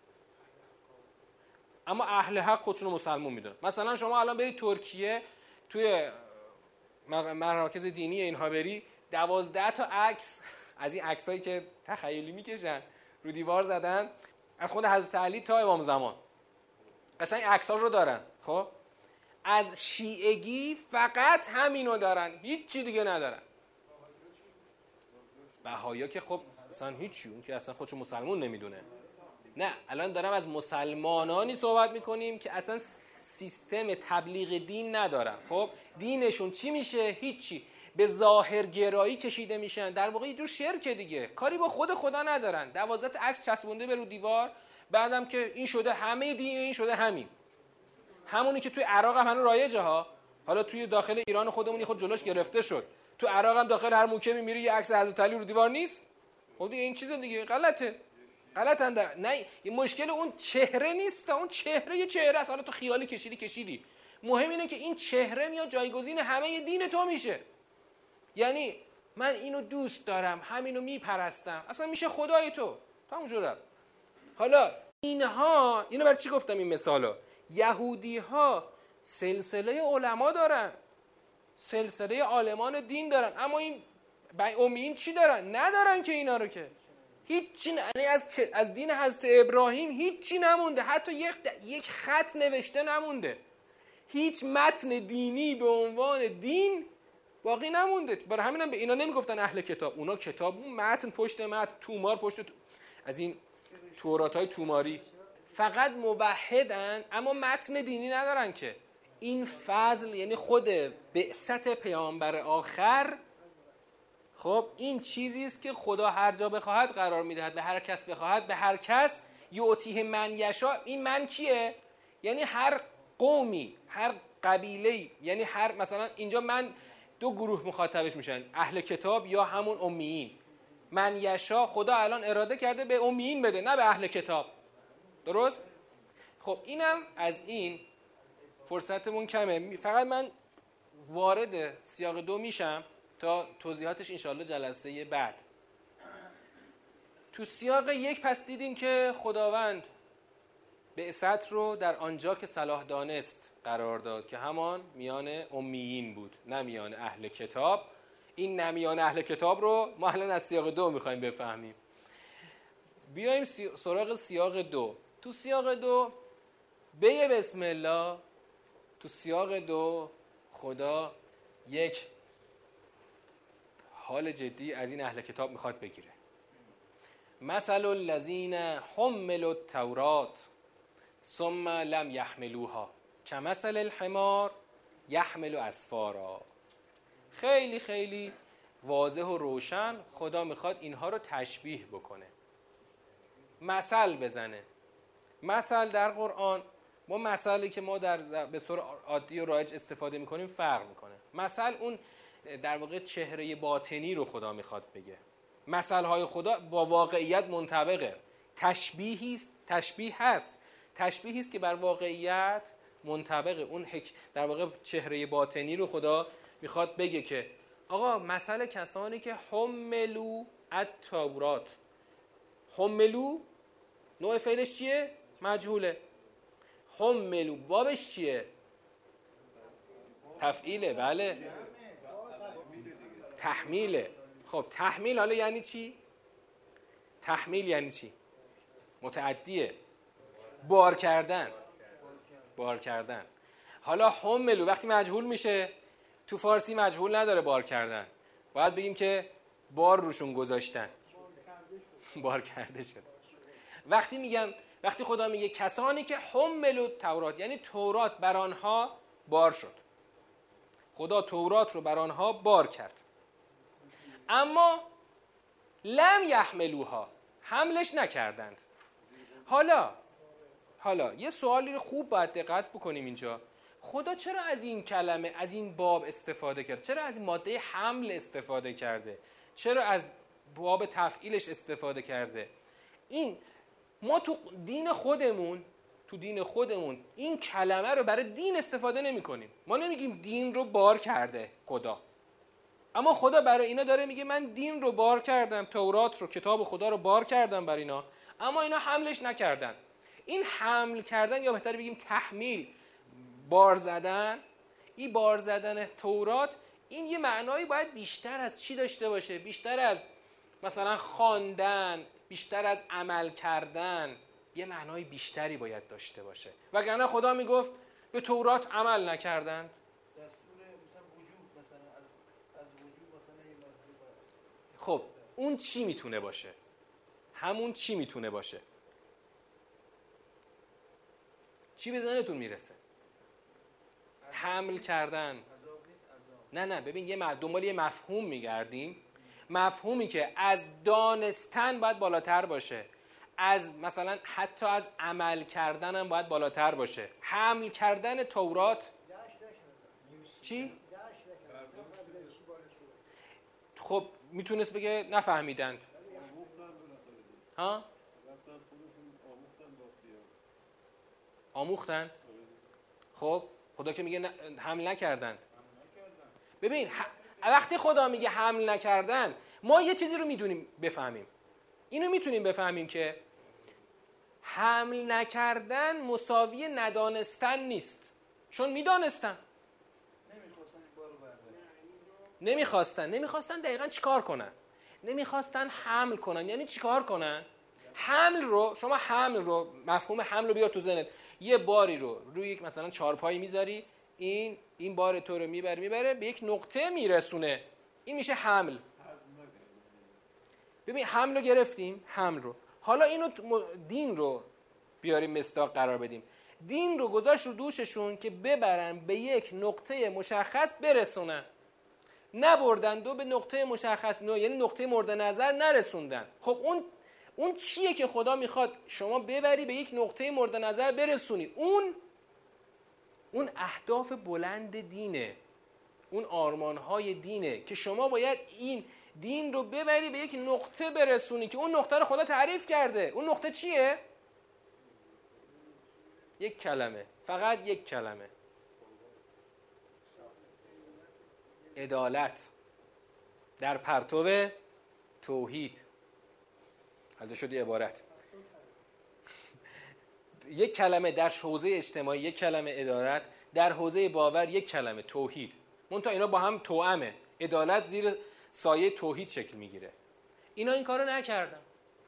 اما اهل حق خودشون مسلمان می‌دونن. مثلا شما الان برید ترکیه توی مراکز دینی اینها بری دوازده تا عکس از این عکسایی که تخیلی می‌کشن رو دیوار زدن از خود حضرت علی تا امام زمان. قشنگ عکساش رو دارن خب؟ از شیعگی فقط همینو دارن هیچ دیگه ندارن. بهایا که خب اصلا هیچی اون که اصلا خودشو مسلمون نمی‌دونه. نه الان دارم از مسلمانانی صحبت می‌کنیم که اصلا سیستم تبلیغ دین ندارن خب دینشون چی میشه؟ هیچی. به ظاهر گرایی کشیده میشن. در واقع یه جور شرکه دیگه. کاری با خود خدا ندارن. دوازده عکس چسبونده به رو دیوار. بعدم که این شده همه دین این شده همین. همونی که توی عراق هم هنوز رایجه ها. حالا توی داخل ایران خودمون خود جلوش گرفته شد. تو عراق هم داخل هر موکمی میری یه عکس حضرت علی رو دیوار نیست؟ خب این چیز دیگه غلطه. غلط اندر نه این مشکل اون چهره نیست اون چهره یه چهره است. حالا تو خیالی کشیدی کشیدی. مهم اینه که این چهره میاد جایگزین همه دین تو میشه. یعنی من اینو دوست دارم همینو میپرستم. اصلا میشه خدای تو. تموم شد حالا اینها اینو برای چی گفتم این مثالا یهودی ها سلسله علما دارن. سلسله عالمان دین دارن. اما این امیین چی دارن؟ ندارن که اینا رو که. هیچی یعنی از از دین حضرت ابراهیم هیچی نمونده. حتی یک یک خط نوشته نمونده. هیچ متن دینی به عنوان دین باقی نمونده. برای همینم به اینا نمی‌گفتن اهل کتاب. اونا کتاب اون متن پشت متن تومار پشت تو... از این تورات های توماری. فقط موحدن اما متن دینی ندارن که. این فضل یعنی خود بعثت پیامبر آخر خب این چیزی است که خدا هر جا بخواهد قرار می‌دهد. به هر کس بخواهد به هر کس. یعطیه من یشا این من کیه؟ یعنی هر قومی هر قبیله یعنی هر مثلا اینجا من دو گروه مخاطبش میشن. اهل کتاب یا همون امیین. من یشا خدا الان اراده کرده به امیین بده نه به اهل کتاب. درست؟ خب اینم از این فرصتمون کمه. فقط من وارد سیاق دو میشم. تا توضیحاتش انشالله جلسه بعد. تو سیاق یک پس دیدیم که خداوند به اسط رو در آنجا که صلاح دانست قرار داد که همان میان امیین بود نه میان اهل کتاب. این نمیان اهل کتاب رو ما الان از سیاق دو می‌خوایم بفهمیم. بیایم سراغ سیاق دو. تو سیاق دو به بسم الله تو سیاق دو خدا یک حال جدی از این اهل کتاب می‌خواد بگیره. مثل الذین حملوا التورات ثم لم یحملوها. کمثل الحمار یحمل اسفارا. خیلی خیلی واضح و روشن خدا می‌خواد اینها رو تشبیه بکنه. مثل بزنه. مثل در قرآن با مثلی که ما در به صور عادی و رایج استفاده می‌کنیم فرق می‌کنه. مثل اون در واقع چهره باطنی رو خدا می‌خواد بگه. مثل های خدا با واقعیت منطبقه. تشبیهی است تشبیه هست. تشبیهی است که بر واقعیت منطبقه. اون حک در واقع چهره باطنی رو خدا می‌خواد بگه که آقا مثل کسانی که حملو التورات. حملو نوع فعلش چیه؟ مجهوله. حملو بابش چیه؟ تفعیله بله. تحمیله. خب تحمیل حالا یعنی چی؟ تحمیل یعنی چی؟ متعدیه. بار کردن. بار کردن. حالا حملو وقتی مجهول میشه تو فارسی مجهول نداره بار کردن. باید بگیم که بار روشون گذاشتن. بار کرده شد وقتی میگم وقتی خدا میگه کسانی که حملو تورات یعنی تورات بر آنها بار شد. خدا تورات رو بر آنها بار کرد. اما لم یحملوها. حملش نکردند. حالا حالا یه سوالی رو خوب باید دقت بکنیم اینجا. خدا چرا از این کلمه از این باب استفاده کرد؟ چرا از ماده حمل استفاده کرده؟ چرا از باب تفعیلش استفاده کرده؟ این ما تو دین خودمون تو دین خودمون این کلمه رو برای دین استفاده نمی کنیم ما نمیگیم دین رو بار کرده خدا. اما خدا برای اینا داره میگه من دین رو بار کردم تورات رو کتاب خدا رو بار کردم برای اینا. اما اینا حملش نکردن. این حمل کردن یا بهتر بگیم تحمیل بار زدن این بار زدن تورات این یه معنایی باید بیشتر از چی داشته باشه؟ بیشتر از مثلا خواندن بیشتر از عمل کردن. یه معنای بیشتری باید داشته باشه. وگرنه خدا می‌گفت به تورات عمل نکردن. خب اون چی می‌تونه باشه؟ همون چی می‌تونه باشه؟ چی به ذهنتون می‌رسه؟ حمل کردن. نه نه ببین یه دنبال یه مفهوم میگردیم. مفهومی که از دانستن باید بالاتر باشه. از مثلا حتی از عمل کردن هم باید بالاتر باشه. حمل کردن تورات. چی؟ خب می‌تونست بگه نفهمیدند. ها؟ آموختند. خب خدا که میگه حمل نکردند. ببین وقتی خدا میگه حمل نکردن ما یه چیزی رو می‌دونیم بفهمیم. اینو می‌تونیم بفهمیم که حمل نکردن مساوی ندانستن نیست. چون می‌دانستن. نمی‌خواستن. نمی‌خواستن دقیقا چیکار کنن؟ نمی‌خواستن حمل کنن. یعنی چیکار کنن؟ حمل رو شما حمل رو مفهوم حمل رو بیار تو ذهنت. یه باری رو روی یک مثلا چارپایی می‌ذاری این این بار تو رو می‌بره می‌بره به یک نقطه میرسونه. این میشه حمل. ببین حمل رو گرفتیم حمل رو. حالا اینو دین رو بیاریم مستاق قرار بدیم. دین رو گذاشت رو دوششون که ببرن به یک نقطه مشخص برسونن. نبردن دو به نقطه مشخص یعنی نقطه مورد نظر نرسوندن. خب اون اون چیه که خدا می‌خواد شما ببری به یک نقطه مورد نظر برسونی؟ اون اون اهداف بلند دینه. اون آرمانهای دینه که شما باید این دین رو ببری به یک نقطه برسونی که اون نقطه رو خدا تعریف کرده. اون نقطه چیه؟ یک کلمه. فقط یک کلمه. عدالت در پرتو توحید. حالا شد عبارت. یک کلمه در حوزه اجتماعی یک کلمه عدالت در حوزه باور یک کلمه توحید. تا اینا با هم توامه عدالت زیر سایه توحید شکل می‌گیره. اینا این کارو نکردن.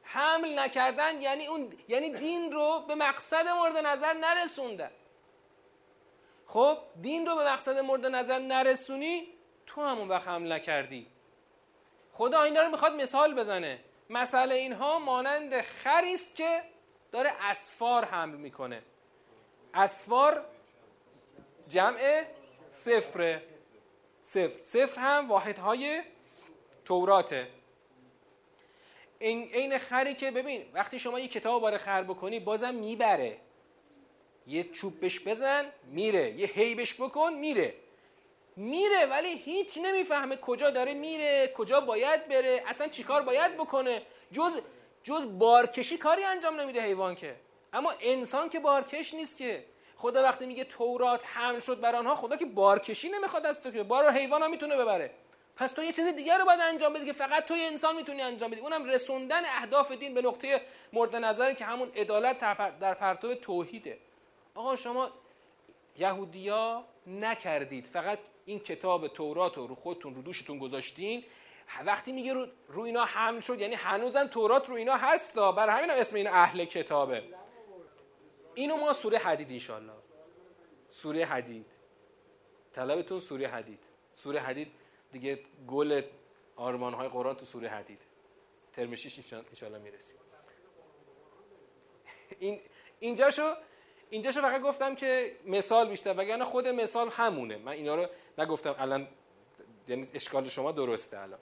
حمل نکردن یعنی اون یعنی دین رو به مقصد مورد نظر نرسوندن. خب دین رو به مقصد مورد نظر نرسونی تو همون وقت حمل نکردی. خدا اینا رو می‌خواد مثال بزنه. مسئله اینها مانند خری است که داره اسفار حمل می‌کنه. اسفار جمع صفره. صفر. صفر هم واحدهای توراته. این عین خری که ببین وقتی شما یه کتاب باره خر بکنی بازم می‌بره. یه چوب بش بزن میره. یه هیبش بکن میره. میره ولی هیچ نمی‌فهمه کجا داره میره کجا باید بره اصلا چیکار باید بکنه. جز جز بارکشی کاری انجام نمیده حیوان که. اما انسان که بارکش نیست که. خدا وقتی میگه تورات حمل شد بر آنها خدا که بارکشی نمی‌خواد از تو که. بار حیوان ها می‌تونه ببره. پس تو یه چیز دیگر رو باید انجام بدی که فقط توی انسان می‌تونی انجام بدی. اونم رسوندن اهداف دین به نقطه مورد نظری که همون عدالت در پرتو توحیده. آقا شما یهودیا نکردید. فقط این کتاب تورات رو خودتون رو دوشتون گذاشتین. وقتی میگه رو, رو اینا حمل شد یعنی هنوزم تورات رو اینا هستا برای همین هم اسم این اهل کتابه. اینو ما سوره حدید انشالله سوره حدید. طلبتون سوره حدید. سوره حدید دیگه گل آرمان های قرآن تو سوره حدید. ترمشیش انشالله می‌رسیم. این اینجاشو اینجاشو فقط گفتم که مثال بیشتر وگرنه خود مثال همونه. من اینا رو نگفتم. الان یعنی اشکال شما درسته الان.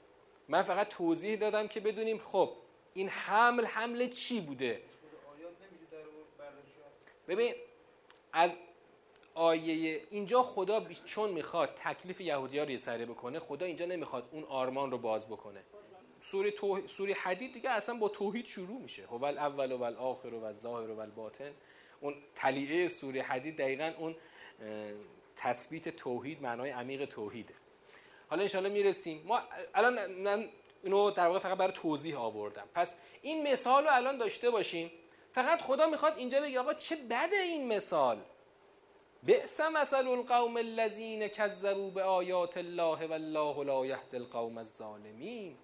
من فقط توضیح دادم که بدونیم خب این حمل حمل چی بوده؟ ببین از آیه اینجا خدا چون می‌خواد تکلیف یهودی ها رو سره بکنه خدا اینجا نمی‌خواد اون آرمان رو باز بکنه. سوره, تو... سوره حدید دیگه اصلا با توحید شروع میشه. هو اول و آخر و ظاهر و باطن. اون تلیعه سوره حدید دقیقا اون تثبیت توحید معنای عمیق توحیده. حالا انشالله می‌رسیم. ما الان من اینو در واقع فقط برای توضیح آوردم. پس این مثال رو الان داشته باشیم فقط خدا می‌خواد اینجا بگه آقا چه بده این مثال؟ بئس مثل القوم الذین کذبوا به آیات الله والله لا یهدی القوم الظالمین.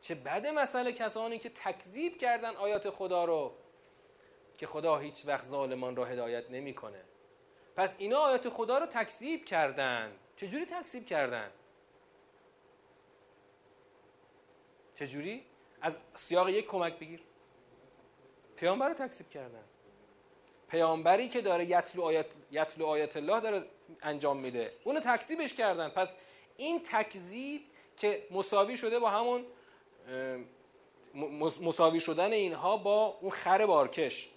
چه بده مسئله کسانی که تکذیب کردن آیات خدا رو؟ که خدا هیچ وقت ظالمان را هدایت نمی‌کنه. پس اینا آیات خدا رو تکذیب کردن. چجوری تکذیب کردن؟ چجوری؟ از سیاق یک کمک بگیر. پیامبر رو تکذیب کردن. پیامبری که داره یتلو آیت, یتلو آیت الله داره انجام میده. اونو تکذیبش کردن. پس این تکذیب که مساوی شده با همون مساوی شدن اینها با اون خر بارکش.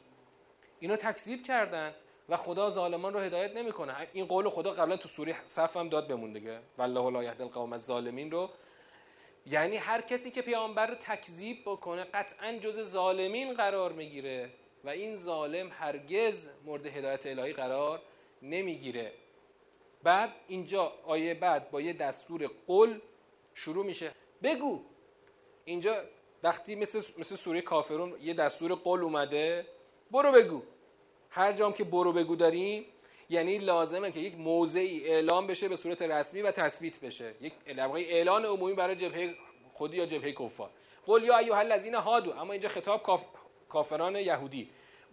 اینو تکذیب کردن و خدا ظالمان رو هدایت نمی‌کنه. این قول خدا قبلا تو سوره صف هم داد بمون دیگه. والله لا یهدی القوم الظالمین رو. یعنی هر کسی که پیامبر رو تکذیب بکنه قطعا جز ظالمین قرار می‌گیره و این ظالم هرگز مورد هدایت الهی قرار نمی‌گیره. بعد اینجا آیه بعد با یه دستور قل شروع میشه. بگو. اینجا وقتی مثل, مثل سوره کافرون یه دستور قل اومده. برو بگو. هر جام که برو بگو داریم یعنی لازمه که یک موضعی اعلام بشه به صورت رسمی و تثبیت بشه. یک اعلان عمومی برای جبهه خودی یا جبهه کفار. قل یا ایها الذین هادو اما اینجا خطاب کافران یهودی.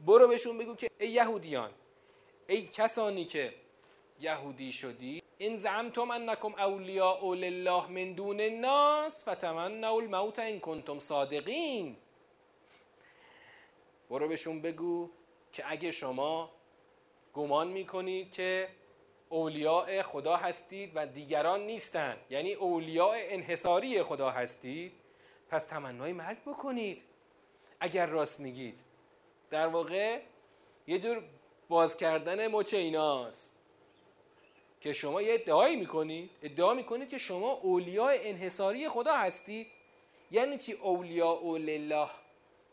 برو بهشون بگو که ای یهودیان ای کسانی که یهودی شدی این زعمتم انکم اولیاء لله من دون الناس فتمنوا الموت ان کنتم صادقین. برو بهشون بگو که اگه شما گمان می‌کنید که اولیاء خدا هستید و دیگران نیستند یعنی اولیاء انحصاری خدا هستید پس تمنای مرگ بکنید. اگر راست میگید. در واقع یه جور باز کردن مچ ایناست که شما یه ادعایی می‌کنید ادعا می‌کنید که شما اولیاء انحصاری خدا هستید. یعنی چی اولیاء لله؟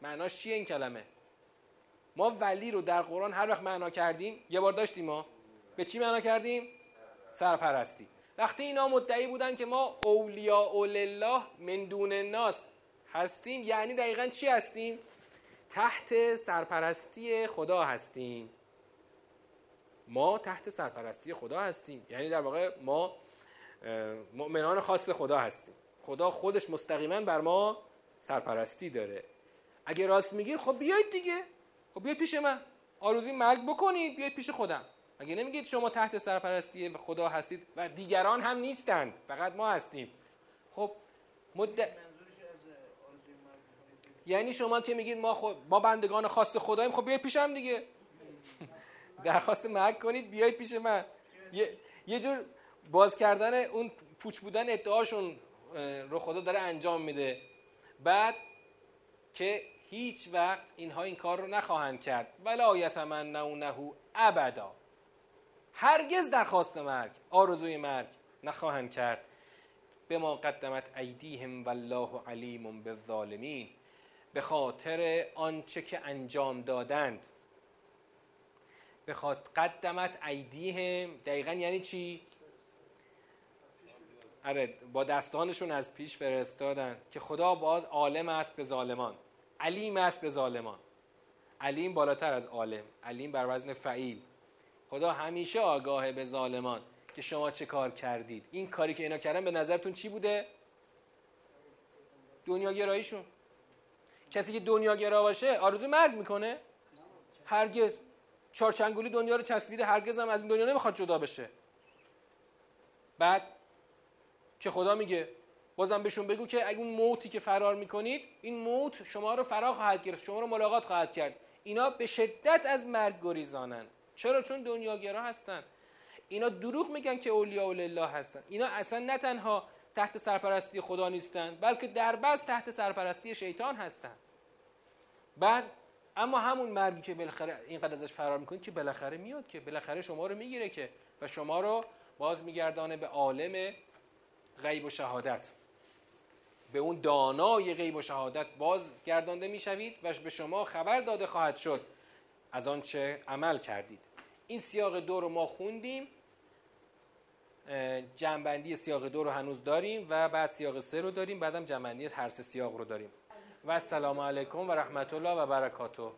معناش چیه این کلمه؟ ما ولی رو در قرآن هر وقت معنا کردیم یه بار داشتیم ما به چی معنا کردیم؟ سرپرستی. وقتی اینا مدعی بودن که ما اولیاء لله من دون الناس هستیم یعنی دقیقا چی هستیم؟ تحت سرپرستی خدا هستیم. ما تحت سرپرستی خدا هستیم. یعنی در واقع ما مؤمنان خاص خدا هستیم. خدا خودش مستقیما بر ما سرپرستی داره. اگه راست میگید خب بیایید دیگه. خب بیایید پیش من. آروزی مرگ بکنید بیایید پیش خودم. اگه نمیگید شما تحت سرپرستی خدا هستید و دیگران هم نیستند فقط ما هستیم. خب مد... یعنی شما که میگید ما خود ما بندگان خاص خداییم خب بیاید پیشم دیگه. درخواست مرگ کنید بیایید پیش من. یه, یه جور باز کردن اون پوچ بودن ادعاشون رو خدا داره انجام میده. بعد که هیچ وقت اینها این کار رو نخواهند کرد. ولا یتمنونه ابدا. هرگز درخواست مرگ آرزوی مرگ نخواهند کرد. به ما قدمت ایدیهم والله علیم بالظالمین. به خاطر آنچه که انجام دادند. به خاطر قدمت ایدیهم. دقیقا یعنی چی؟ آره با دستانشون از پیش فرستادن که خدا باز عالم است به ظالمان. علیم است به ظالمان. علیم بالاتر از عالم. علیم بر وزن فعیل. خدا همیشه آگاه به ظالمان که شما چه کار کردید. این کاری که اینا کردن به نظرتون چی بوده؟ دنیا گراییشون کسی که دنیا گرا باشه آرزو مرگ می‌کنه. هرگز. چارچنگولی دنیا رو چسبیده هرگز هم از این دنیا نمی‌خواد جدا بشه. بعد که خدا میگه بازم بهشون بگو که اگه اون موتی که فرار می‌کنید این موت شما رو فرا خواهد گرفت شما رو ملاقات خواهد کرد. اینا به شدت از مرگ گریزانن. چرا؟ چون دنیاگرا هستن. اینا دروغ میگن که اولیاء الله هستن. اینا اصلا نه تنها تحت سرپرستی خدا نیستن بلکه در بس تحت سرپرستی شیطان هستن. بعد اما همون مرگی که بالاخره اینقدر ازش فرار می‌کنید که بالاخره میاد که بالاخره شما رو می‌گیره که و شما رو باز میگردانه به عالم غیب و شهادت. به اون دانای غیب و شهادت باز گردانده می‌شوید و به شما خبر داده خواهد شد. از آنچه عمل کردید. این سیاق دو رو ما خوندیم. جنبندی سیاق دو رو هنوز داریم و بعد سیاق سه رو داریم. بعدم جنبندی هر سه سیاق رو داریم. و السلام علیکم و رحمت الله و برکاته.